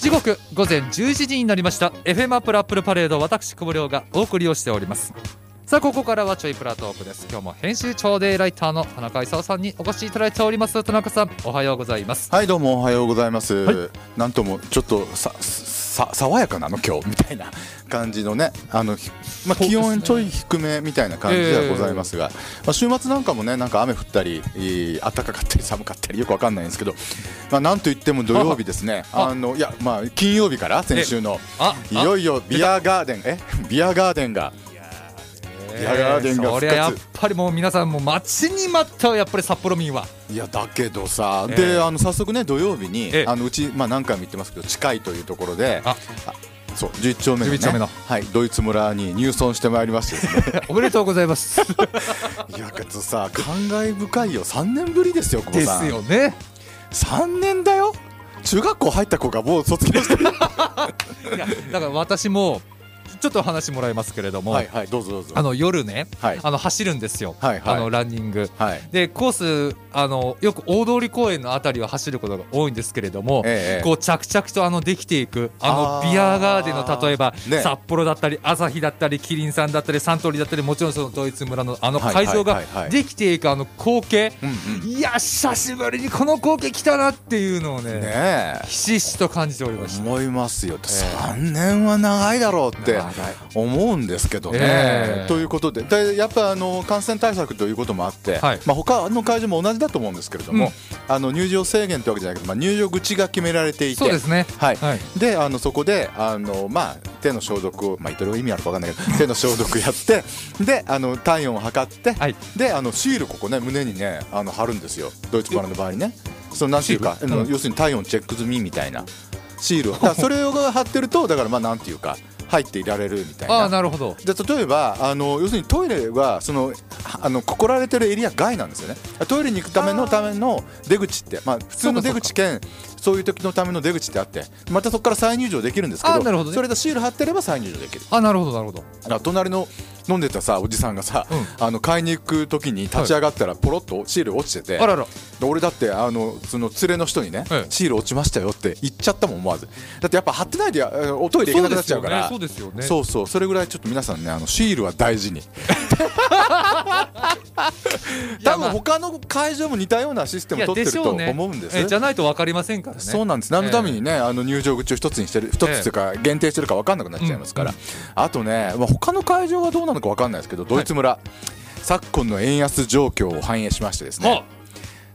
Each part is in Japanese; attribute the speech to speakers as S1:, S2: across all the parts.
S1: 時刻午前11時になりました。FM アップルアップルパレード私久保亮がお送りをしております。さあここからはちょいプラトークです。今日も編集長でライターの田中勲さんにお越しいただいております。田中さんおはようございます。
S2: はいどうもおはようございます、
S1: はい。
S2: なんともちょっとささ爽やかなの今日みたいな感じのね あの、ひまあ、気温ちょい低めみたいな感じではございますが、まあ、週末なんかもねなんか雨降ったりえー暖かかったり 寒かったりよくわかんないんですけど、まあ、なんといっても土曜日ですね。
S1: あ
S2: あのいやまあ金曜日から先週の
S1: あ。
S2: いよいよビアガーデンえビアガーデンがビアガーデンが復活。
S1: そりゃやっぱりもう皆さんも待ちに待ったやっぱり札幌民は。い
S2: やだけどさ、
S1: ええ。
S2: であの早速ね土曜日に、
S1: ええ。
S2: あのうち、まあ、何回も言ってますけど近いというところで
S1: あ。
S2: そう11丁目の,、ね、
S1: 11丁目の。
S2: はい、ドイツ村に入村してまいりまして。ね
S1: おめでとうございます。
S2: いやけどさ感慨深いよ。3年ぶりですよ
S1: で
S2: さん。
S1: すよね。
S2: 3年だよ。中学校入った子がもう卒業してる。
S1: いやだから私もちょっと話もらいますけれども、
S2: はいはいどうぞどうぞ。
S1: あの夜ね、
S2: はい。
S1: あの走るんですよ、
S2: はいはい。
S1: あのランニング。
S2: はい。
S1: でコースあのよく大通公園のあたりを走ることが多いんですけれども、
S2: ええ
S1: こう着々とあのできていくあのビアガーデンの例えば、
S2: ね。
S1: 札幌だったり旭だったりキリンさんだったりサントリーだったりもちろんそのドイツ村のあの
S2: はい
S1: 会場ができていくあの光景、
S2: うんうん。
S1: いや久しぶりにこの光景来たなっていうのをね
S2: ねえ。
S1: ひしひしと感じておりました。
S2: 思いますよ、
S1: え
S2: 3年は長いだろうって思うんですけどね。
S1: ええ。
S2: ということで。でやっぱあの感染対策ということもあって、
S1: はい。
S2: まあ、他の会場も同じだと思うんですけれども、あの入場制限というわけじゃないけど、まあ、入場口が決められていて。
S1: そうですね。
S2: はい。
S1: はい。
S2: であのそこであの、まあ、手の消毒を、まあ、どれが意味あるか分かんないけど 手の消毒やってであの体温を測って、
S1: はい。
S2: であのシールここね胸にねあの貼るんですよ。ドイツ村の場合ね。そのなんていうか
S1: うん。
S2: 要するに体温チェック済みみたいなシールを。それを貼ってるとだからまあなんていうか入っていられるみたい
S1: ああ
S2: な。
S1: なるほど。
S2: で例えばあの要するにトイレはそのあのここられてるエリア外なんですよね。トイレに行くためのための出口って、まあ、普通の出口兼そういう時のための出口ってあってまたそこから再入場できるんですけど
S1: あなるほどね。
S2: それでシール貼ってれば再入場できる。
S1: あなるほどなるほど。
S2: 隣の飲んでたさおじさんがさ、
S1: う
S2: あの買いに行く時に立ち上がったらポロッとシール落ちてて、
S1: あらら。
S2: で俺だってあのその連れの人にね、
S1: ええ。
S2: シール落ちましたよって言っちゃったもん思わず。だってやっぱ貼ってないであおトイレ行けなくなっちゃうから。
S1: そうですよね。
S2: そうそうそれぐらいちょっと皆さんねあのシールは大事に 多分他の会場も似たようなシステム
S1: いや
S2: 取ってると思うんです。
S1: えじゃないと分かりませんからね。
S2: そうなんです。何のためにね、あの入場口を一つにしてる一つというか限定してるか分かんなくなっちゃいますから、
S1: うん
S2: あとね、まあ、他の会場がどうなのか分かんないですけどドイツ村、昨今の円安状況を反映しましてですね。
S1: あ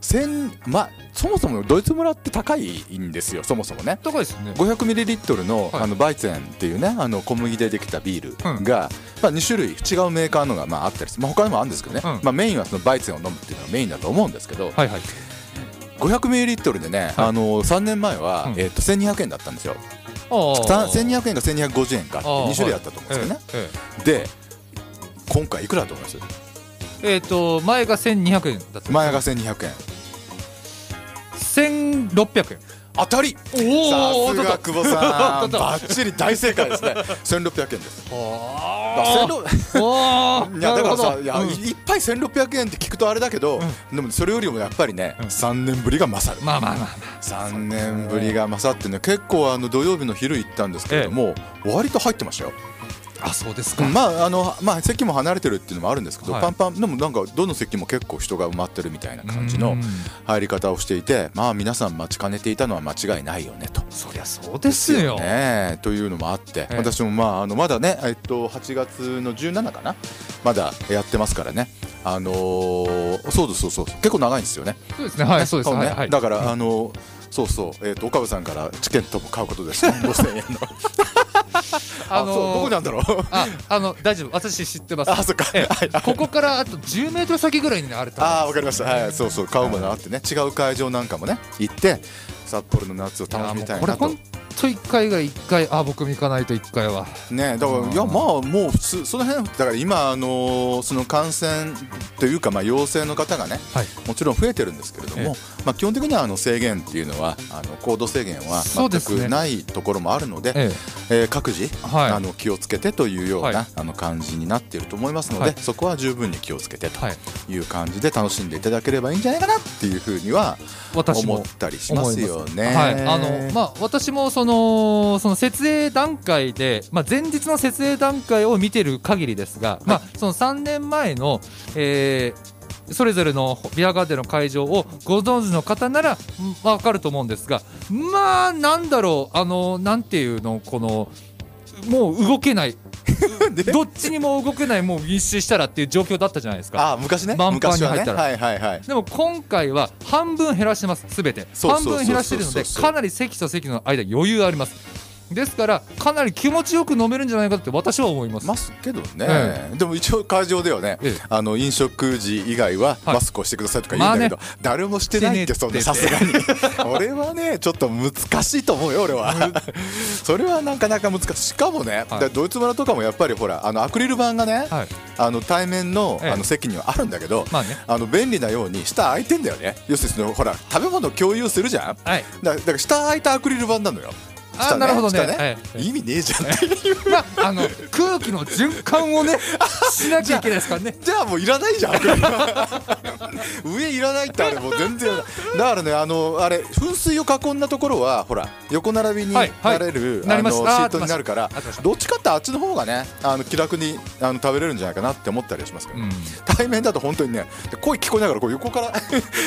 S2: 千まあそもそもドイツ村って高いんですよそもそもね。
S1: 高いですよね
S2: 500ミリリットルの,、
S1: はい。
S2: あのバイツェンっていうねあの小麦でできたビール
S1: うん。
S2: が、まあ、2種類違うメーカーのがまああったりする、まあ、他にもあるんですけどね、
S1: うん。
S2: まあ、メインはそのバイツェンを飲むっていうのがメインだと思うんですけど、
S1: はいはい。
S2: 500ミリリットルでね、あの3年前は、
S1: うん。
S2: えー、と1200円だったんですよ。
S1: あ
S2: さ
S1: あ
S2: 1200円か1250円かって
S1: あー
S2: 2種類あったと思うんですけどね、
S1: え
S2: で今回いくらだと思います？
S1: ええーと前が1200円だった
S2: 前が1200円
S1: 1600円。
S2: 当たり。
S1: おー
S2: さすが久保さん。バッチリ大正解ですね。1600円です。
S1: あ。
S2: 1600
S1: あ。
S2: いやだからさいや、
S1: うん。
S2: いいっぱい1600円って聞くとあれだけど、でもそれよりもやっぱりね、
S1: うん。
S2: 3年ぶりが勝る、
S1: まあまあまあ
S2: 3年ぶりが勝ってね結構あの土曜日の昼行ったんですけれども、割と入ってましたよ、
S1: あそうですか。
S2: まああのまあ席も離れてるっていうのもあるんですけど、
S1: はい。
S2: パンパンでもなんかどの席も結構人が埋まってるみたいな感じの
S1: うん。
S2: 入り方をしていてまあ皆さん待ちかねていたのは間違いないよねと。
S1: そりゃそうですよ。
S2: ね。というのもあって、
S1: ええ。
S2: 私もまああのまだね、えっと、8月の17かなまだやってますからね、あのーそうですそうそう結構長いんですよね。
S1: そうですね。はいそうです。
S2: ね。
S1: はいはい。
S2: だから、あのーそうそう、えっと岡部さんからチケットも買うことです。5000円の。
S1: あのー
S2: どこにあるんだろう？
S1: ああの大丈夫。私知ってます。
S2: あそっか。
S1: ええ。
S2: はい
S1: ここからあと10メートル先ぐらいにあると
S2: ああわかりました。はいそうそう。買うものがあってね。違う会場なんかもね行って札幌の夏を楽しみたいなと。
S1: これ本当一回が一回あ僕も行かないと一回は。
S2: ねだからいやまあもう普通その辺だから今あのーその感染というかまあ陽性の方がね
S1: はい。
S2: もちろん増えてるんですけれども、まあ、基本的にはあの制限っていうのはあの行動制限は全くないところもあるので
S1: え
S2: え。ー各自、
S1: はい。
S2: あの気をつけてというような、
S1: はい。
S2: あの感じになっていると思いますので、
S1: はい。
S2: そこは十分に気をつけてと
S1: はい。
S2: いう感じで楽しんでいただければいいんじゃないかなっていうふうには思ったりしますよね。
S1: はい、あのまあ私もそのその設営段階で、まあ、前日の設営段階を見てる限りですが、まあその3年前の、えーそれぞれのビアガーデンの会場をご存知の方なら分かると思うんですがまあなんだろうあのなんていうのこのもう動けない
S2: で
S1: どっちにも動けないもう密集したらっていう状況だったじゃないですか。
S2: あ昔ね。
S1: 満帆に入ったら。
S2: はいはいはい。
S1: でも今回は半分減らしてます。すべて。半分減らしてるのでかなり席と席の間余裕ありますですからかなり気持ちよく飲めるんじゃないかって私は思います、
S2: ますけどね、
S1: え
S2: でも一応会場ではね、
S1: ええ。
S2: あの飲食時以外は
S1: はい。
S2: マスクをしてくださいとか言うんだけど、誰もしてないってそんなさすがに。俺はねちょっと難しいと思うよ俺は。それはなかなか難しい。しかもね、
S1: はい。
S2: だドイツ村とかもやっぱりほらあのアクリル板がね、
S1: はい。
S2: あの対面の,、
S1: ええ。
S2: あの席にはあるんだけど、
S1: まあね。
S2: あの便利なように下空いてんだよね。要するにそのほら食べ物共有するじゃん。だから下空いたアクリル板なのよ
S1: あ
S2: 下
S1: なるほどね。
S2: 意味ねえじゃん。
S1: まああの空気の循環をね しなきゃいけないですからね。
S2: じゃあもういらないじゃん。上いらないってあれもう全然。だからねあのあれ噴水を囲んだところはほら横並びになれる、シートになるからどっちかってあっちの方がねあの気楽にあの食べれるんじゃないかなって思ったりはしますけど、
S1: うん。
S2: 対面だと本当にね声聞こえながらこう横から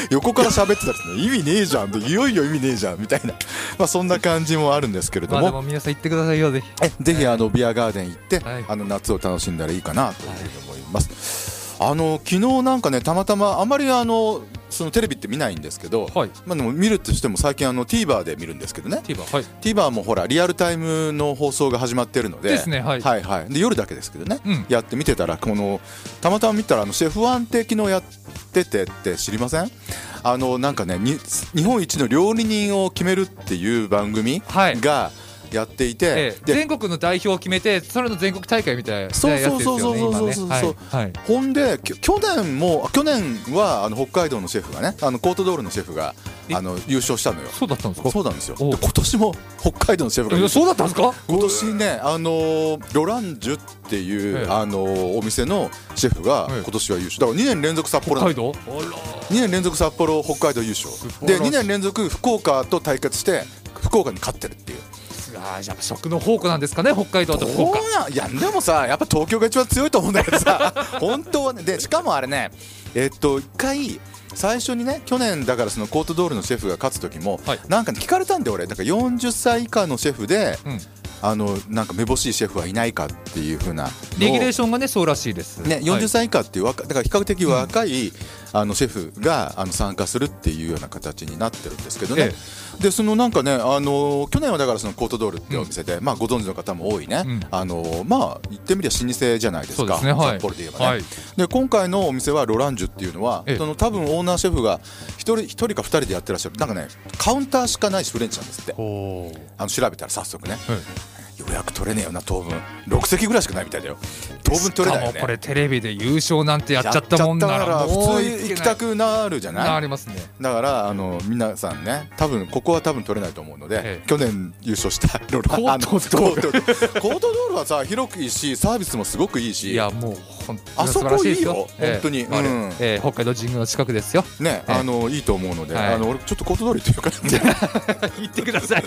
S2: 横から喋ってたりね意味ねえじゃん。いよいよ意味ねえじゃん。みたいな、まあ、そんな感じもあるんですけれども,、
S1: まあでも皆さん行ってくださいよぜひ。
S2: えぜひあのビアガーデン行って、
S1: はい。
S2: あの夏を楽しんだらいいかなというふうに思います。あの昨日なんかねたまたまあまりあのそのテレビって見ないんですけど、
S1: はい。
S2: まあでも見るとしても最近あの TVer で見るんですけどね。
S1: TVer はい。
S2: TVer もほらリアルタイムの放送が始まってるので
S1: ですねはい。
S2: はいはい。で夜だけですけどね、
S1: うん。
S2: やって見てたらこのたまたま見たらあのシェフワンって昨日やっててって知りません？あのなんかねに日本一の料理人を決めるっていう番組
S1: はい。
S2: がやっていて、
S1: 全国の代表を決めてそれの全国大会みたいなやつですよね
S2: そうそうそうそうそうそう
S1: はいはい。
S2: ほんで去年も去年はあの北海道のシェフがねあのコートドールのシェフが
S1: え？
S2: あの優勝したのよ。
S1: そうだったんですか？
S2: そうなんですよ。今年も北海道のシェフが
S1: そうだったんですか？
S2: 今年ねあのーロランジュっていう、
S1: ええ。
S2: あのーお店のシェフが
S1: ええ。
S2: 今年は優勝。だから2年連続札幌。
S1: 北海道？あら
S2: 2年連続札幌北海道優勝。で2年連続福岡と対決して福岡に勝ってるっていう
S1: あーやっぱ食の宝庫なんですかね北海道と福
S2: どう
S1: 岡
S2: なんいやでもさやっぱ東京が一番強いと思うんだけどさ 本当はねでしかもあれねえっと一回最初にね去年だからそのコートドールのシェフが勝つ時も、
S1: はい。
S2: なんかね聞かれたんで俺。なんか40歳以下のシェフで、
S1: うん。
S2: あのなんかめぼしいシェフはいないかっていう風なのを
S1: レギュレーションがねそうらしいです。
S2: ね、
S1: はい
S2: 40歳以下っていう若だから比較的若い、あのシェフがあの参加するっていうような形になってるんですけどね、でそのなんかね、あの去年はだからそのコートドールっていうお店で、まあ、ご存知の方も多いね、
S1: うん。
S2: あのまあ言ってみりゃ老舗じゃないですか
S1: ですねはい。
S2: 札幌で言えばね、
S1: はい。
S2: で今回のお店はロランジュっていうのは
S1: ええ。
S2: その多分オーナーシェフが一人一人か二人でやってらっしゃる。なんかねカウンターしかないしフレンチなんですって。
S1: ほ
S2: あの調べたら早速ね。
S1: う
S2: 予約取れねえよな当分。6席ぐらいしかないみたいだよ。当分取れないよね。
S1: これテレビで優勝なんてやっちゃったもんなら
S2: 普通行きたくなるじゃない？
S1: なりますね。
S2: だからあの皆さんね多分ここは多分取れないと思うので、
S1: ええ。
S2: 去年優勝したロラ
S1: コートドール
S2: あのコートコートドールはさ広くいいしサービスもすごくいいし。
S1: いやもう
S2: あそこ
S1: 素晴らしい
S2: いいよ本当に。
S1: あれ。
S2: うん。
S1: えー北海道神宮の近くですよ。
S2: ね、
S1: ええ。
S2: あのいいと思うので、
S1: はい。
S2: あの俺ちょっとコートドール行ってみようかな
S1: 行ってください。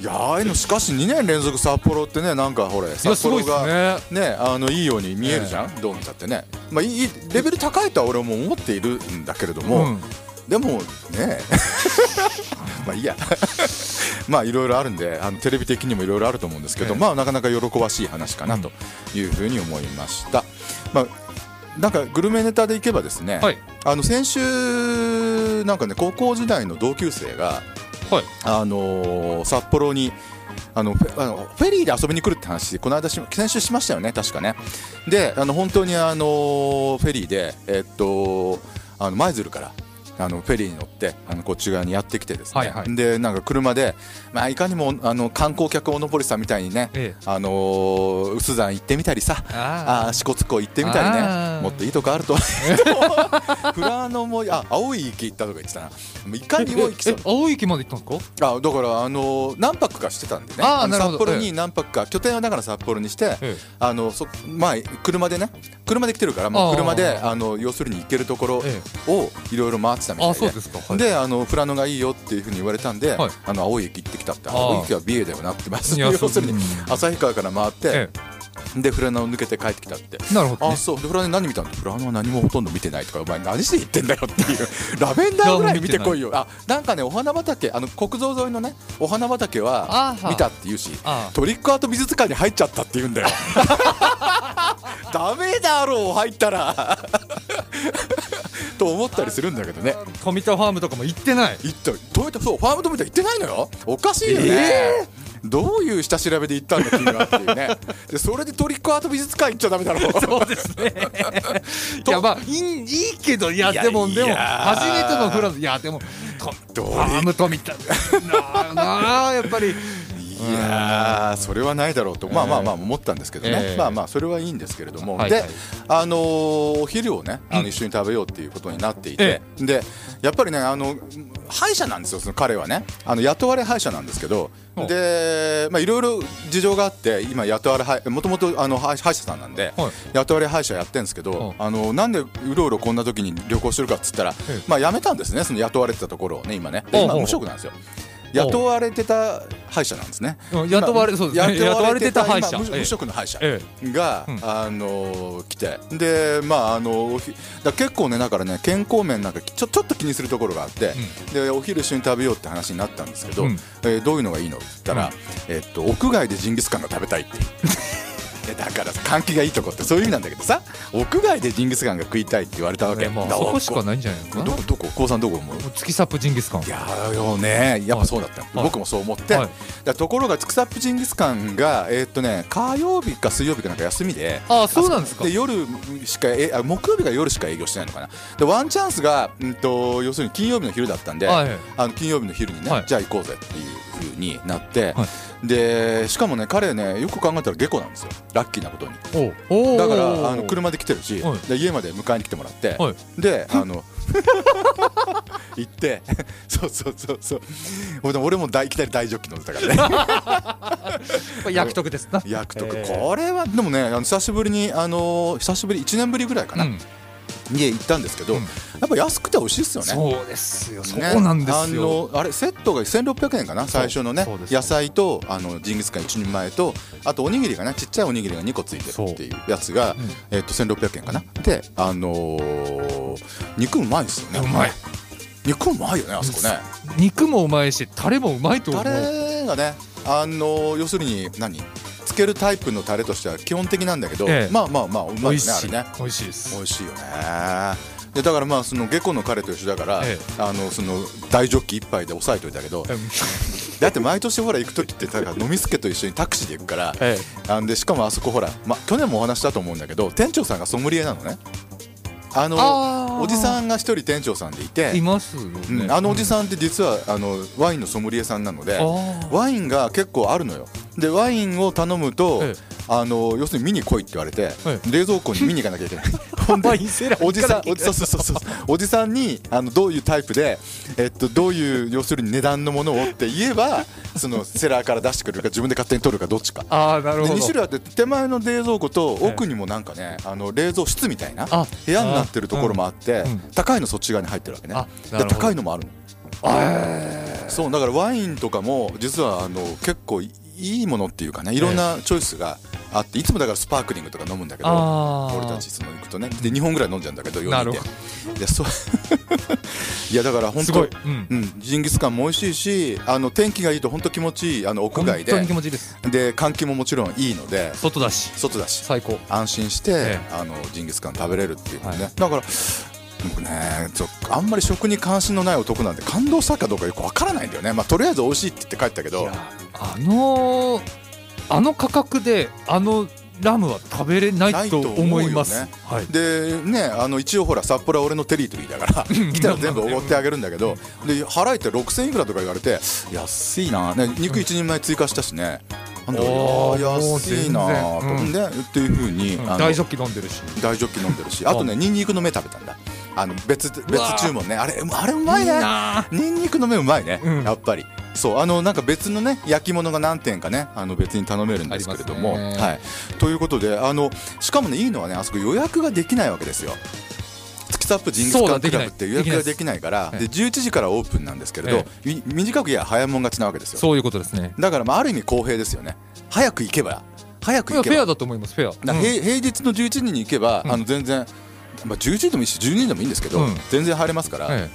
S2: いやああいうのしかし2年連続札幌ってねなんかほれ札幌がねあのいいように見えるじゃん、どう見たってね。まあいいレベル高いとは俺も思っているんだけれども、
S1: うん
S2: でもね。まあいいや。まあいろいろあるんであのテレビ的にもいろいろあると思うんですけど、
S1: ええ。
S2: まあなかなか喜ばしい話かなというふうに思いました、まあなんかグルメネタでいけばですね、
S1: はい。
S2: あの先週なんかね高校時代の同級生が
S1: はい。
S2: あのー札幌にあのフェあのフェリーで遊びに来るって話この間し先週しましたよね確かね。であの本当にあのフェリーでえっとあの舞鶴からあのフェリーに乗ってあのこっち側にやってきてですね、
S1: はいはい。
S2: でなんか車で、まあ、いかにもあの観光客オノポリスさんみたいにね、
S1: ええ。
S2: あのー、臼山行ってみたりさ
S1: あ
S2: あー支笏湖行ってみたり
S1: あ
S2: ね
S1: ー。
S2: もっといいとこあると。富良野もあ青い池行ったとか言ってたな。もういかにも行きそう。
S1: え青い池まで行ったんですか？
S2: あだからあのー何泊かしてたんでね。札幌に何泊か拠点はだから札幌にして
S1: え
S2: あのそまあ車でね車で来てるからもう
S1: あー。
S2: 車であの要するに行けるところ
S1: え
S2: をいろいろ回ってたみたいで。
S1: あそうですか。はい。
S2: であの富良野がいいよっていうふうに言われたんで、
S1: はい。
S2: あの青い駅行ってきたって
S1: あー
S2: 青い駅は美瑛だよなってます。要するに
S1: うん。
S2: 旭川から回って、
S1: え
S2: で富良野を抜けて帰ってきたって。
S1: えなるほどね。
S2: あそう。で富良野何見たの？富良野は何もほとんど見てないとかお前何して言ってんだよっていう。ラベンダーぐらい見てこいよ。あなんかねお花畑あの国道沿いのねお花畑は見たって言うし
S1: あ
S2: トリックアート美術館に入っちゃったって言うんだよ。ダメだろう入ったら。と思ったりするんだけどね。
S1: 富田ファームとかも行ってない。
S2: 行ったトヨタそうファームトヨタ行ってないのよ。おかしいよね、どういう下調べで行ったんだ君はっていうね。でそれでトリックアート美術館行っちゃダメだろ。
S1: そうですね。いやまあいいいいけどいやでもでも初めてのフランス。いやでもと
S2: どう
S1: ファーム富田なあなあやっぱり
S2: いやーそれはないだろうと、まあまあまあ思ったんですけどね、
S1: ええ。
S2: まあまあそれはいいんですけれども、で、あのーお昼をねあ
S1: うん。
S2: の一緒に食べようっていうことになっていて、でやっぱりねあの歯医者なんですよその彼はね。あの雇われ歯医者なんですけど。でまあいろいろ事情があって今雇われ歯もともとあの歯歯医者さんなんで、
S1: はい。
S2: 雇われ歯医者やってるんですけど、あのなんでうろうろこんな時に旅行してるかっつったら、
S1: ええ。
S2: まあ辞めたんですねその雇われてたところをね今ね。で今無職なんですよ雇われてた歯医者なんですね。
S1: うん雇われそうですね。雇われてた歯医者。
S2: 今無職の歯医者
S1: え
S2: が、
S1: うん。
S2: あの来て。でまああのだ結構ねだからね健康面なんかちょちょっと気にするところがあって、でお昼一緒に食べようって話になったんですけど、
S1: うん。
S2: えーどういうのがいいのって言ったら、えっと屋外でジンギスカンが食べたいってやだからさ換気がいいとこってそういう意味なんだけどさ屋外でジンギスカンが食いたいって言われたわけ、
S1: えまあ
S2: だ
S1: そこしかないんじゃないのかな？
S2: どこ？どこ？高さんどこ思う
S1: も？う突きサップジンギスカン。
S2: いやーよね。やっぱそうだった、
S1: い。
S2: 僕もそう思って、
S1: はい。
S2: だところがつくさっぷジンギスカンがえーっとね火曜日か水曜日かなんか休みで。
S1: ああそうなんですか。
S2: で夜しかえあ木曜日が夜しか営業してないのかな？でワンチャンスが、うん、と要するに金曜日の昼だったんで、
S1: はい。
S2: あの金曜日の昼にね、
S1: はい。
S2: じゃあ行こうぜっていう風になって、
S1: はい
S2: でしかもね彼ねよく考えたら下戸なんですよ。ラッキーなことに。だからあの車で来てるし、
S1: はい。
S2: で家まで迎えに来てもらって、
S1: はい。
S2: であの 行って そうそうそうそう。で俺も大いきなり大ジョッキ乗ってたからね。
S1: これ役得ですな。
S2: 役得、
S1: えー
S2: これはでもねあの久しぶりにあの久しぶり1年ぶりぐらいかな、
S1: うん
S2: 家行ったんですけど、
S1: うん。
S2: やっぱ安くて美味しいですよね。
S1: そうですよそ
S2: ね。
S1: うなんですよ。
S2: あのあれセットが1600円かな最初のね野菜とあのジンギスカン1人前とあとおにぎりがねちっちゃいおにぎりが2個ついてるっていうやつが、
S1: うん。
S2: えっと1600円かな。であのー肉うまいですよね。
S1: うまい。
S2: 肉うまいよねあそこね。
S1: 肉もうまいしタレもうまいと思
S2: タ
S1: う
S2: レがねあのー要するに何？つけるタイプのタレとしては基本的なんだけど、
S1: ええ。
S2: まあまあまあうまいねあれね。
S1: 美味しい。です。
S2: 美味しいよね。でだからまあその下戸の彼と一緒だから、
S1: え
S2: あのその大ジョッキ一杯で抑えといたけど
S1: う。ん
S2: だって毎年ほら行く時ってだから飲みすけと一緒にタクシーで行くから
S1: え
S2: あんでしかもあそこほら、ま、去年もお話したと思うんだけど店長さんがソムリエなのねあのおじさんが一人店長さんでいて
S1: えいますよ
S2: うん
S1: ね
S2: あのおじさんって実はあのワインのソムリエさんなのでワインが結構あるのよ。でワインを頼むと、
S1: え
S2: あの要するに見に来いって言われて、
S1: え
S2: 冷蔵庫に見に行かなきゃいけない。おじさんおじそうそうそうそう。おじさんにあのどういうタイプで、えっと、どういう要するに値段のものをって言えばそのセラーから出してくれるか自分で勝手に取るかどっちか。
S1: ああなる
S2: で2
S1: ほど
S2: 種類あって手前の冷蔵庫と奥にもなんかねあの冷蔵室みたいな
S1: あ
S2: 部屋になってるところもあって
S1: うん
S2: 高いのそっち側に入ってるわけね。で高いのもあるの。
S1: え
S2: そうだからワインとかも実はあの結構いいものっていうかねいろんなチョイスがあっていつもだからスパークリングとか飲むんだけど俺たちその行くとね。で2本ぐらい飲んじゃうんだけど4
S1: なるほ
S2: 人で。でそう。いやだから本当
S1: うん。
S2: うん、ジンギスカンも美味しいしあの天気がいいと本当気持ちいいあの屋外で。
S1: 気持ちいいです。
S2: で換気ももちろんいいので
S1: 外だし。
S2: 外だし。
S1: 最高。
S2: 安心して、
S1: え
S2: あのジンギスカン食べれるっていうね、
S1: はい。
S2: だから僕ねちょあんまり食に関心のない男なんで感動したかどうかよくわからないんだよね。まあとりあえず美味しいって言って帰ったけど。
S1: あのーあの価格であのラムは食べれないと思います。
S2: ないと
S1: はい。
S2: でねあの一応ほら札幌は俺のテリトリーだから 来たら全部おごってあげるんだけどで払えて6000いくらとか言われて安いな、ね、肉一人前追加したしね。なんだ
S1: おー
S2: ろういや安いなと、
S1: 全然。
S2: ねっていうふうに、あの
S1: 大ジョッキ飲んでるし。
S2: 大ジョッキ飲んでるし。あとねニンニクの芽食べたんだ。あの別別
S1: わ
S2: 注文ね。あれあれうまいね。
S1: いな
S2: ニンニクの芽うまいね、
S1: うん。
S2: やっぱりそうあのなんか別のね焼き物が何点かねあの別に頼めるんですけれども、はい、ということであのしかもねいいのはねあそこ予約ができないわけですよ。月サップジンギスカンクラブって予約ができないから
S1: できない
S2: で11時からオープンなんですけれど、い。短く言えば早いもん勝ちなわけですよ。
S1: そういうことですね。
S2: だからまあある意味公平ですよね。早く行けば。早く行けば。
S1: アだと思います。フェア。うん。
S2: だ平平日の11時に行けば、
S1: うん。
S2: あの全然、まあ、11時でもいいし12時でもいいんですけど、
S1: うん。
S2: 全然入れますから、
S1: え。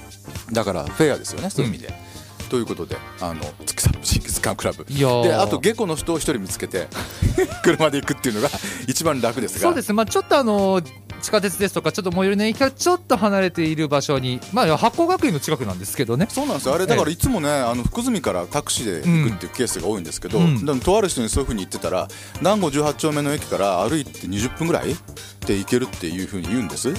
S2: だからフェアですよねそういう意味で。ということであの月サップジンギスカンクラブ。
S1: えい
S2: であと下戸の人を一人見つけて 車で行くっていうのが一番楽ですが。
S1: そうですね。まあちょっとあの地下鉄ですとかちょっと最寄りの駅からちょっと離れている場所に、まあ八甲学院の近くなんですけどね。
S2: そうなんですよ。あれだからいつもねあの福住からタクシーで行くっていうケースが多いんですけど、
S1: うん。
S2: でもとある人にそういうふうに言ってたら南郷18丁目の駅から歩いて20分ぐらいで行けるっていうふうに言うんです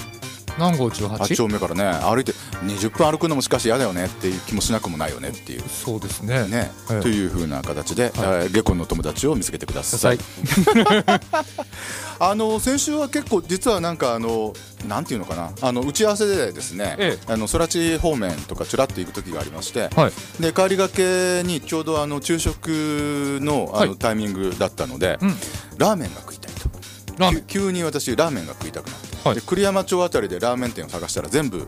S1: 南郷
S2: 8
S1: 18。
S2: 丁目からね歩いて20分歩くのもしかし嫌だよねっていう気もしなくもないよねっていう
S1: そうですね。
S2: ね、
S1: ええ
S2: というふうな形で、えー下戸の友達を見つけてくださ
S1: はい
S2: い。あの先週は結構実はなんかあのなんていうのかなあの打ち合わせでですね、
S1: え
S2: あの空地方面とかちらっと行く時がありまして、
S1: はい。
S2: で帰りがけにちょうどあの昼食のあの、
S1: はい
S2: タイミングだったので、
S1: うん
S2: ラーメンが食いたいと。
S1: ラーメン。
S2: 急急に私ラーメンが食いたくなって、
S1: はい。
S2: で栗山町あたりでラーメン店を探したら全部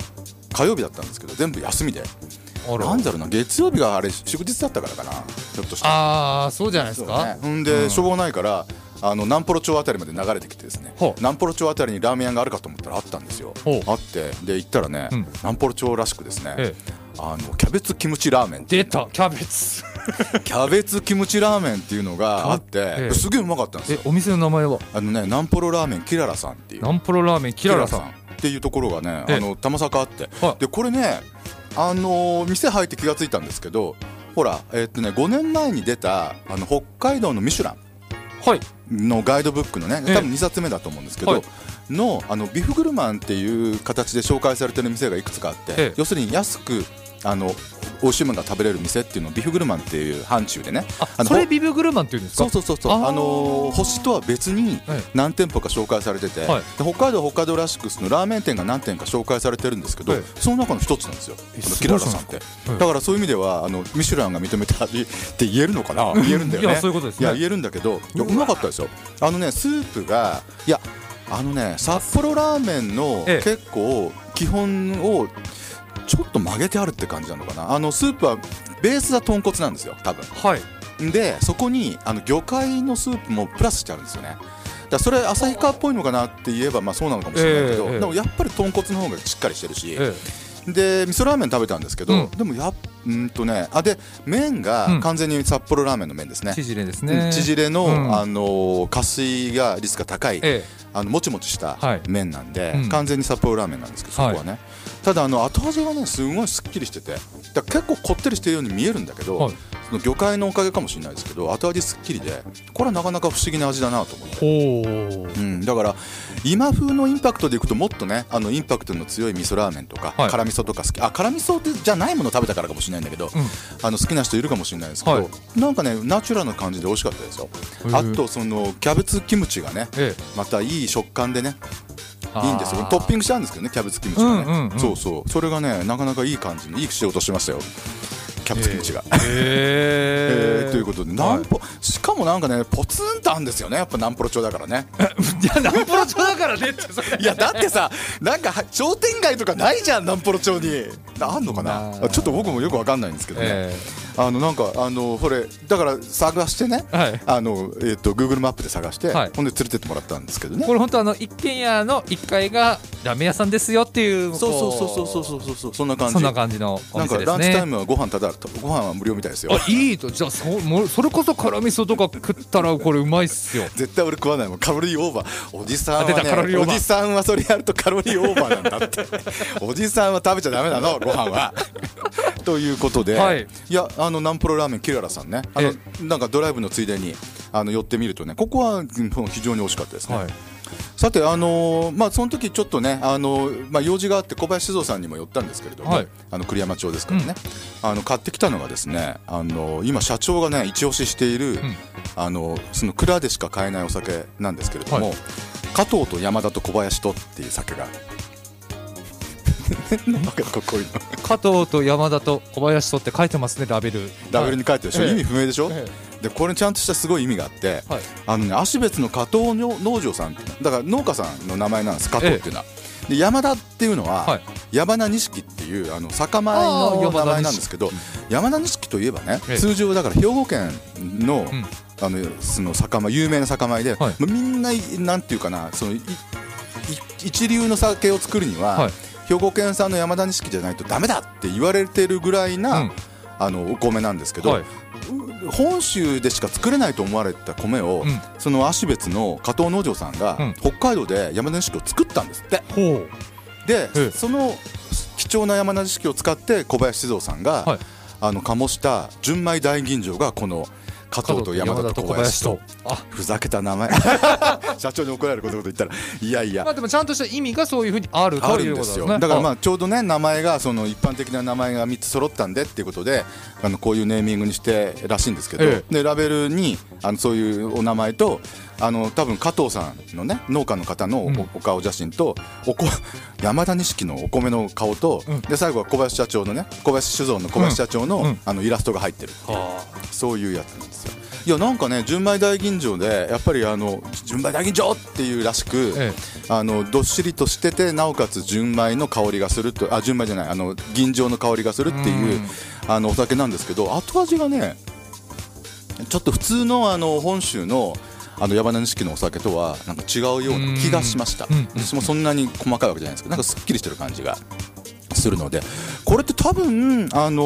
S2: 火曜日だったんですけど全部休みで。なんだろうな月曜日があれ祝日だったからかなひょっとして。
S1: ああそうじゃないです
S2: そう
S1: か。
S2: ね、んで、
S1: うん。
S2: しょうがないからあの南幌町あたりまで流れてきてですね。南幌町あたりにラーメン屋があるかと思ったらあったんですよ。あって。で行ったらね、
S1: うん。
S2: 南幌町らしくですね、
S1: え
S2: あのキャベツキムチラーメンっていう
S1: 出たキャベツ。
S2: キャベツキムチラーメンっていうのがあって、
S1: ええ。
S2: すげえうまかったんですよ。
S1: えお店の名前は？
S2: あのね南幌ラーメンキララさんっていう。
S1: ナンプロラーメンキララさん。
S2: っていうところがね、
S1: ええ。
S2: あの玉坂あって、
S1: はい。
S2: でこれねあのー店入って気がついたんですけどほらえっとね5年前に出たあの北海道のミシュラン。
S1: はい。
S2: のガイドブックのね
S1: ええ。
S2: 多分2冊目だと思うんですけど、
S1: はい。
S2: のあのビフグルマンっていう形で紹介されてる店がいくつかあって、
S1: ええ。
S2: 要するに安くあの美味しいものが食べれる店っていうのをビフグルマンっていう範疇でね。
S1: あ
S2: あの
S1: それビブグルマンっていうんですか？
S2: そうそうそうそう。
S1: あ
S2: のー星とは別に
S1: ええ。
S2: 何店舗か紹介されてて、
S1: はい。
S2: で北海道は北海道らしくそのラーメン店が何店か紹介されてるんですけど、
S1: ええ。
S2: その中の一つなんですよ。キララさんって、
S1: ごい
S2: だからそういう意味ではあのミシュランが認めた味って言えるのかな？言えるんだよね。
S1: いやそういうことですね。
S2: いや言えるんだけどいやうまかったですよ。あのねスープがいやあのね札幌ラーメンの
S1: ええ。
S2: 結構基本をちょっと曲げてあるって感じなのかな。あのスープはベースは豚骨なんですよ多分。
S1: はい。
S2: でそこにあの魚介のスープもプラスしてあるんですよね。だそれ旭川っぽいのかなって言えばまあそうなのかもしれないけど、
S1: ええええ。
S2: でもやっぱり豚骨の方がしっかりしてるし、
S1: え
S2: で味噌ラーメン食べたんですけど、
S1: うん。
S2: でもやっうんとねあで麺
S1: うん。
S2: が完全に札幌ラーメンの麺ですね。
S1: え。、縮れです
S2: うん
S1: ね。
S2: 縮れの、
S1: うん。
S2: あのー加水が率が高い、
S1: え
S2: あのもちもちした
S1: はい。
S2: 麺なんで、
S1: うん。
S2: 完全に札幌ラーメンなんですけどそこはね、ただあの後味がねすごいすっきりしててだ結構こってりしてるように見えるんだけど、
S1: はい。
S2: その魚介のおかげかもしれないですけど後味すっきりでこれはなかなか不思議な味だなと思って。
S1: う。
S2: うん、だから今風のインパクトでいくともっとねあのインパクトの強い味噌ラーメンとか、
S1: はい。
S2: 辛味噌とか好きあ辛味噌ってじゃないもの食べたからかもしれないんだけど、
S1: うん。
S2: あの好きな人いるかもしれないですけど、
S1: はい。
S2: なんかねナチュラルな感じで美味しかったですよ。あとそのキャベツキムチがね
S1: え
S2: またいい食感でね
S1: え
S2: いいんですよ。トッピングしてあるんですけどねキャベツキムチがね、
S1: うんうんうん。
S2: そうそう。それがねなかなかいい感じにいい仕事してましたよキャベツキムチが。え
S1: え。
S2: ー ということで、
S1: はい。
S2: 南ポしかもなんかねポツンとあるんですよねやっぱ南ポロ町だからね。
S1: いやナンプロ町だからねってそれ。
S2: いやだってさなんかは商店街とかないじゃん南ポロ町に。あんのかな？ちょっと僕もよくわかんないんですけどね、
S1: え
S2: あのなんかあのこれだから探してね。
S1: えはい。
S2: あのえっ、と Google マップで探して、
S1: はい。
S2: ほんで連れてってもらったんですけどね。
S1: これ本当あの一軒家の一階がラーメン屋さんですよっていう
S2: そうそうそうそうそうそうそうそんな感じ。
S1: そんな感じのお
S2: なんか
S1: 店ですね。
S2: ランチタイムはご飯ただご飯は無料みたいですよ。
S1: あいいと。じゃあそもうそれこそ辛味噌とか食ったらこれうまいっすよ。
S2: 絶対俺食わないもん。カロリーオーバー。おじさんはねおじさんはそれやるとカロリーオーバーなんだって。おじさんは食べちゃダメなのご飯は。ということで、
S1: はい。
S2: やあのナンプロラーメンキララさんね。あのなんかドライブのついでにあの寄ってみるとねここはうん非常に美味しかったですね、
S1: はい
S2: さてあのーまあその時ちょっとねあのーまあ用事があって小林静雄さんにも寄ったんですけれども、
S1: はい。
S2: あの栗山町ですからね、あの買ってきたのがですねあのー今社長がね一押ししている、
S1: ん。
S2: あのその蔵でしか買えないお酒なんですけれども、
S1: はい。
S2: 加藤と山田と小林とっていう酒がなんかこういうの。
S1: 加藤と山田と小林とって書いてますねラベル。
S2: ラベルに書いてるでしょ、
S1: ええ。
S2: 意味不明でしょ、
S1: え
S2: でこれちゃんとしたすごい意味があって、
S1: はい。
S2: あのね芦別の加藤農農場さんだから農家さんの名前なんです加藤っていうのは、で山田っていうのは、
S1: はい。
S2: 山田錦っていうあの酒米の名前なんですけど山田錦。といえばね、
S1: ええ。
S2: 通常だから兵庫県の,、
S1: ん。
S2: あのその酒米有名な酒米で、
S1: はい。
S2: みんないなんていうかなそのいい一流の酒を作るには、
S1: はい
S2: 兵庫県産の山田錦じゃないとダメだって言われてるぐらいな、
S1: うん。
S2: あのお米なんですけど、
S1: はい。う
S2: 本州でしか作れないと思われた米を、
S1: うん。
S2: その芦別の加藤農場さんが、
S1: うん。
S2: 北海道で山田錦を作ったんですって。
S1: ほう。
S2: で、
S1: ええ。
S2: その貴重な山田錦を使って小林静雄さんが、
S1: はい。
S2: あの醸した純米大吟醸がこの加藤と山田と小林と。
S1: あ
S2: ふざけた名前。社長に怒られること言ったら。いやいや。
S1: まあでもちゃんとした意味がそういうふうにある
S2: あ
S1: ということですね。あ
S2: だからまあちょうどね名前がその一般的な名前が3つ揃ったんでっていうことであのこういうネーミングにしてらしいんですけど、
S1: え。
S2: でラベルにあのそういうお名前とあの多分加藤さんのね農家の方のお,、顔写真とおこ 山田錦のお米の顔と、
S1: うん。
S2: で最後は小林社長のね小林酒造の小林社長の,、
S1: うん。うん
S2: あのイラストが入ってる
S1: は
S2: そういうやつなんですよ。いやなんかね純米大吟醸でやっぱりあの純米大吟醸っていうらしく、
S1: え。
S2: あのどっしりとしててなおかつ純米の香りがするとあ純米じゃないあの吟醸の香りがするっていう
S1: うん。
S2: あのお酒なんですけど後味がねちょっと普通のあの本州のあの山田錦のお酒とはなんか違うような気がしました。私もそんなに細かいわけじゃないですけどなんかすっきりしてる感じがするのでこれって多分あの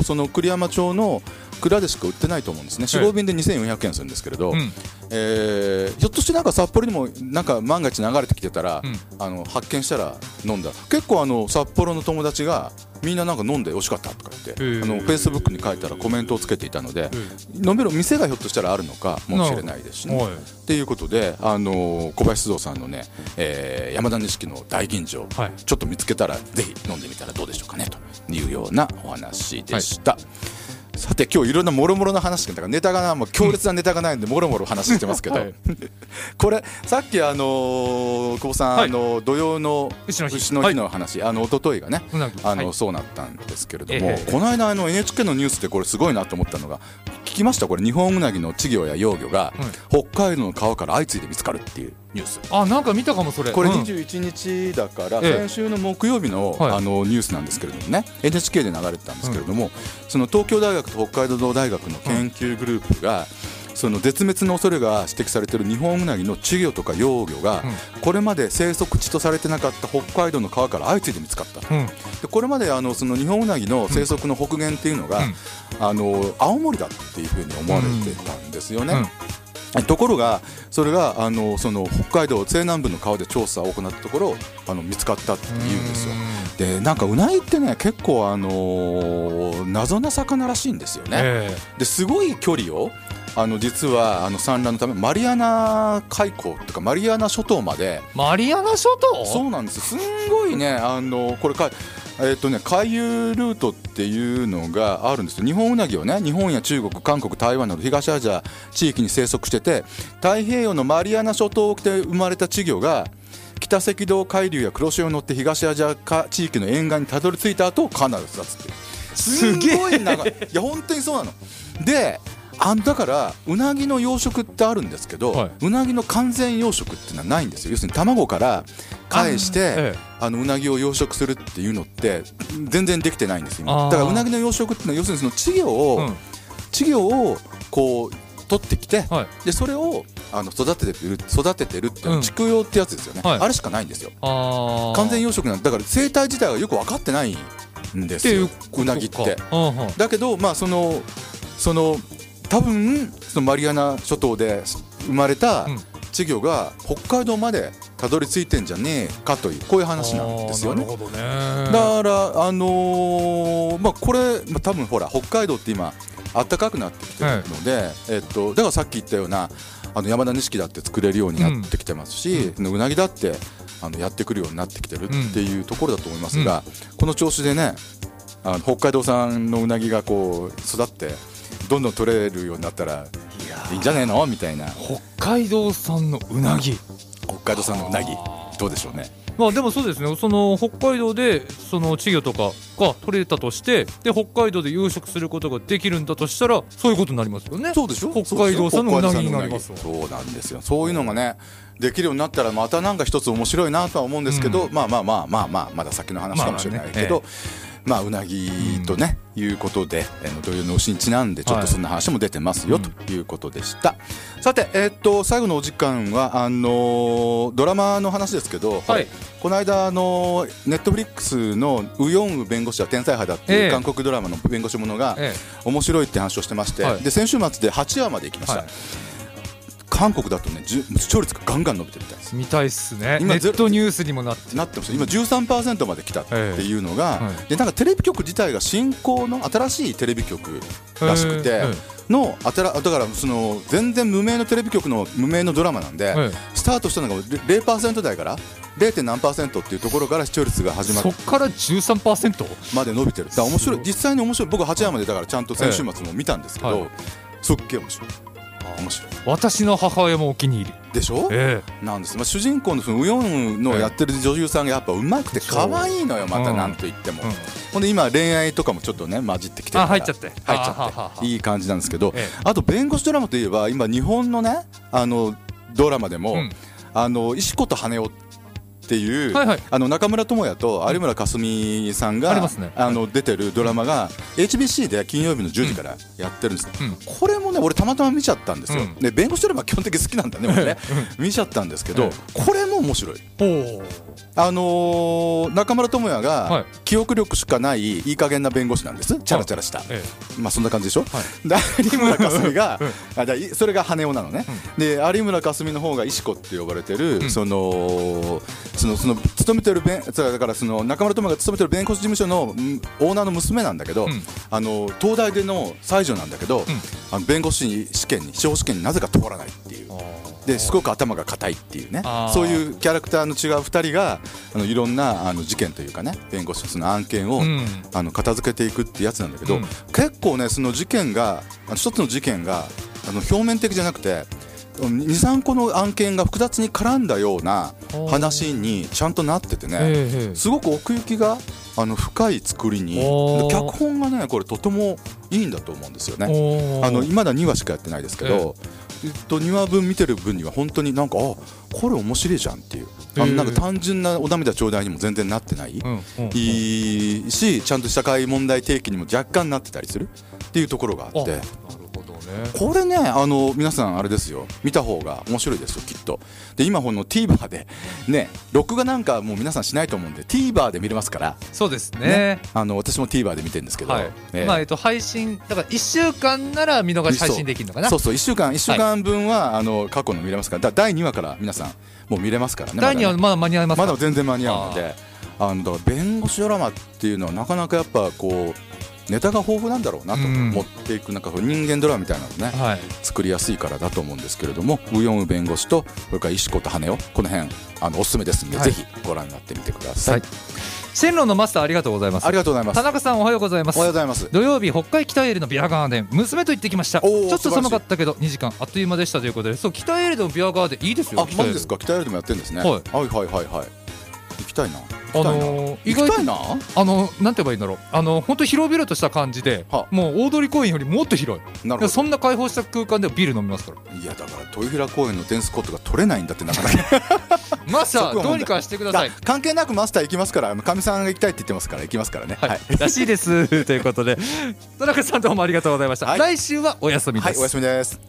S2: ーその栗山町の蔵でしか売ってないと思うんですね。4、5瓶で2400円するんですけれど、
S1: うん。
S2: えーひょっとしてなんか札幌にもなんか万が一流れてきてたら、
S1: うん。
S2: あの発見したら飲んだ。結構あの札幌の友達がみんななんか飲んで美味しかったとか言ってあのフェイスブックに書いたらコメントをつけていたので飲める店がひょっとしたらあるのかもしれないですしね。
S1: はい。
S2: っていうことで、あのー小林静雄さんのね、えー山田錦の大吟醸、
S1: はい。
S2: ちょっと見つけたらぜひ飲んでみたらどうでしょうかねというようなお話でした。さて今日いろんなもろもろな話だからネタがなもう強烈なネタがないんでもろもろ話してますけど、
S1: はい。
S2: これさっきあのー久保さん、
S1: はい。
S2: あの土曜の
S1: 牛の日。
S2: 牛の日の話、あの一昨日がねあの、
S1: はい。
S2: そうなったんですけれども、
S1: ええ。
S2: この間あの NHK のニュースでこれすごいなと思ったのが聞きました？これ日本ウナギの稚魚や幼魚が北海道の川から相次いで見つかるっていうニュース。
S1: あなんか見たかもそれ。
S2: これ
S1: うん。
S2: 21日だから
S1: ええ。
S2: 先週の木曜日の
S1: はい。
S2: あのニュースなんですけれどもね。NHK で流れてたんですけれどもその東京大学と北海道大学の研究グループがその絶滅の恐れが指摘されているニホンウナギの稚魚とか幼魚がこれまで生息地とされてなかった北海道の川から相次いで見つかった。
S1: うん。
S2: でこれまであのそのニホンウナギの生息の北限っていうのが、
S1: うん。
S2: あの青森だっていうふうに思われてたんですよね。
S1: うん
S2: ところがそれがあのその北海道西南部の川で調査を行ったところあの見つかったっていうんですよ。でなんかウナギってね結構あのー謎な魚らしいんですよね。
S1: え
S2: ですごい距離をあの実はあの産卵のためマリアナ海溝とかマリアナ諸島まで。
S1: えマリアナ諸島？
S2: そうなんです。すんごいねあのこれかえっとね、回遊ルートっていうのがあるんですよ。日本ウナギはね日本や中国韓国台湾など東アジア地域に生息してて太平洋のマリアナ諸島沖で生まれた稚魚が北赤道海流や黒潮に乗って東アジアか地域の沿岸にたどり着いた後カナダで育つって。いうす
S1: げえ。
S2: ごい長い。いや本当にそうなの。であだからうなぎの養殖ってあるんですけど、
S1: はい。う
S2: なぎの完全養殖っていうのはないんですよ。要するに卵から返して
S1: あ
S2: のうなぎを養殖するっていうのって全然できてないんですよ。だからうなぎの養殖っていうのは要するにその稚魚を、
S1: うん。
S2: 稚魚をこう取ってきて
S1: はい。
S2: でそれをあの育ててる育ててるっていうのは
S1: うん。
S2: 畜養ってやつですよね、
S1: はい。
S2: あれしかないんですよ。完全養殖なんてだから生態自体がよく分かってないんですよ。
S1: う
S2: なぎって。だけどまあそのその多分そのマリアナ諸島で生まれた
S1: うん。
S2: 稚魚が北海道までたどり着いてんじゃねえかというこういう話なんですよね。
S1: ね。
S2: だからあのーまあこれ、まあ、多分ほら北海道って今暖かくなってきてるので、えっと、だからさっき言ったようなあの山田錦だって作れるようになってきてますし、うなぎだってあのやってくるようになってきてるっていうところだと思いますが、この調子でねあの北海道産のうなぎがこう育ってどんどん取れるようになったらいいんじゃねえの？みたいな。
S1: 北海道産のうなぎ。
S2: 北海道産のうなぎどうでしょうね。
S1: まあでもそうですね。その北海道でその稚魚とかが取れたとしてで北海道で養殖することができるんだとしたらそういうことになりますよね。
S2: そうでしょ？
S1: 北海道産のうなぎになります。わ
S2: そうなんですよそういうのがねできるようになったらまたなんか一つ面白いなとは思うんですけど、
S1: うん。
S2: まあまあまあまあまあまだ先の話かもしれないけど、まあうなぎとね、いうことで、えー、土曜の牛にちなんでちょっとそんな話も出てますよ、
S1: はい
S2: ということでした、さてえーっと最後のお時間はあのードラマの話ですけど、
S1: はい。
S2: この間あのネットフリックスのウヨンウ弁護士は天才派だって
S1: ええ。
S2: いう韓国ドラマの弁護士ものが
S1: え
S2: 面白いって話をしてまして、
S1: はい。
S2: で先週末で8話まで行きました、
S1: はい
S2: 韓国だとね視聴率がガンガン伸びてるみたいです。
S1: 見たいっすね。
S2: 今
S1: ネットニュースにもなって
S2: なってます。今13%まで来たっていうのが、
S1: ええ。はい
S2: でなんかテレビ局自体が新興の新しいテレビ局らしくて、
S1: ええ。
S2: のあたらだからその全然無名のテレビ局の無名のドラマなんで、
S1: ええ。
S2: スタートしたのが0 0%台から 0. 何パーセントっていうところから視聴率が始まっ
S1: そっから13%
S2: まで伸びてる。だ面白い。実際に面白い。僕8話までだからちゃんと先週末も見たんですけど、
S1: ええはい。
S2: すっげえ面白い面白い。
S1: 私の母親もお気に入り。
S2: でしょ？
S1: え
S2: なんです、まあ、主人公のウヨンのやってる女優さんがやっぱ上手くて可愛いのよまた
S1: うん。
S2: なんと言っても、
S1: えうん。
S2: ほんで今恋愛とかもちょっとね混じってきて
S1: 入っちゃって。
S2: 入っちゃって。いい感じなんですけど、
S1: ええ。
S2: あと弁護士ドラマといえば今日本のねあのドラマでも、
S1: うん。
S2: あの石子と羽男っていう、
S1: はいはい。
S2: あの中村智也と有村架純さんが、
S1: あね。
S2: あの出てるドラマが HBC で金曜日の10時からやってるんです、
S1: うん。
S2: これもね俺たまたま見ちゃったんですよ、
S1: うん。
S2: で弁護士ドラマ基本的に好きなんだね俺ね。見ちゃったんですけど、
S1: え
S2: これも面白い。あのー中村智也
S1: はい。
S2: が記憶力しかないいい加減な弁護士なんです。チャラチャラした、
S1: え
S2: まあそんな感じでしょ、
S1: はい。
S2: で有村架純が
S1: うん。
S2: あそれが羽男なのね、で有村架純の方が石子って呼ばれてる、
S1: うん。
S2: そのそのその勤めてる弁だからその中村智也が勤めてる弁護士事務所のうんオーナーの娘なんだけど、
S1: うん。
S2: あの東大での才女なんだけど、あの弁護士試験に司法試験になぜか通らないっていう。ですごく頭が硬いっていうね。そういうキャラクターの違う2人があのいろんなあの事件というかね弁護士その案件を、
S1: うん。
S2: あの片付けていくってやつなんだけど、
S1: うん。
S2: 結構ねその事件が一つの事件があの表面的じゃなくて23個の案件が複雑に絡んだような話にちゃんとなっててね、
S1: ええ
S2: すごく奥行きがあの深い作りに脚本がねこれとてもいいんだと思うんですよね。あのまだ2話しかやってないですけど、えっと、2話分見てる分には本当になんかあこれ面白いじゃんっていう。あのなんか単純なお涙ちょうだいにも全然なってない、いいしちゃんと社会問題提起にも若干なってたりするっていうところがあってこれねあの皆さんあれですよ。見た方が面白いですよきっと。で今この TVer でね録画なんかもう皆さんしないと思うんで TVer で見れますから。
S1: そうですね。
S2: あの私も TVer で見てるんですけど、
S1: はい。
S2: ええ。
S1: まあえっと配信だから1週間なら見逃し配信できるのかな？
S2: そうそう1週間一週間分は、あの過去の見れますから。だ第2話から皆さんもう見れますからね
S1: 第2
S2: まだね。
S1: 話まだ間に合いますか？
S2: まだ全然間に合うので。あのだから弁護士ドラマっていうのはなかなかやっぱこうネタが豊富なんだろうなと
S1: うん。
S2: 持っていくなんか人間ドラマみたいなのね
S1: はい。
S2: 作りやすいからだと思うんですけれどもウヨンウ弁護士とそれから石子と羽男この辺あのおすすめですんで、
S1: はい。
S2: ぜひご覧になってみてください、
S1: はい。シェンロンのマスターありがとうございます。
S2: ありがとうございます。
S1: 田中さんおはようございます。
S2: おはようございます。
S1: 土曜日北海北エールのビアガーデン娘と行ってきましたちょっと寒かったけど2時間あっという間でしたということでそう北エールのビアガーデンいいですよ
S2: あマジですか？北エルでもやってるんですね、
S1: はい。
S2: はいはいはいはい行きたいな。
S1: あ
S2: 行きたいな、
S1: のー意外と
S2: 行きたいな？
S1: あのなんて言えばいいんだろう。あの本当広々とした感じで
S2: は。
S1: もう大通公園よりもっと広い。
S2: なるほど。
S1: そんな開放した空間でビール飲みますから。
S2: いやだから豊平公園のテニスコートが取れないんだってなかなか。
S1: マスターどうにかしてください。
S2: あ関係なくマスター行きますからかみさんが行きたいって言ってますから行きますからね。はい、
S1: らしいです。ということで田中さんどうもありがとうございました、
S2: はい。
S1: 来週はお休みです、
S2: はい、おやすみです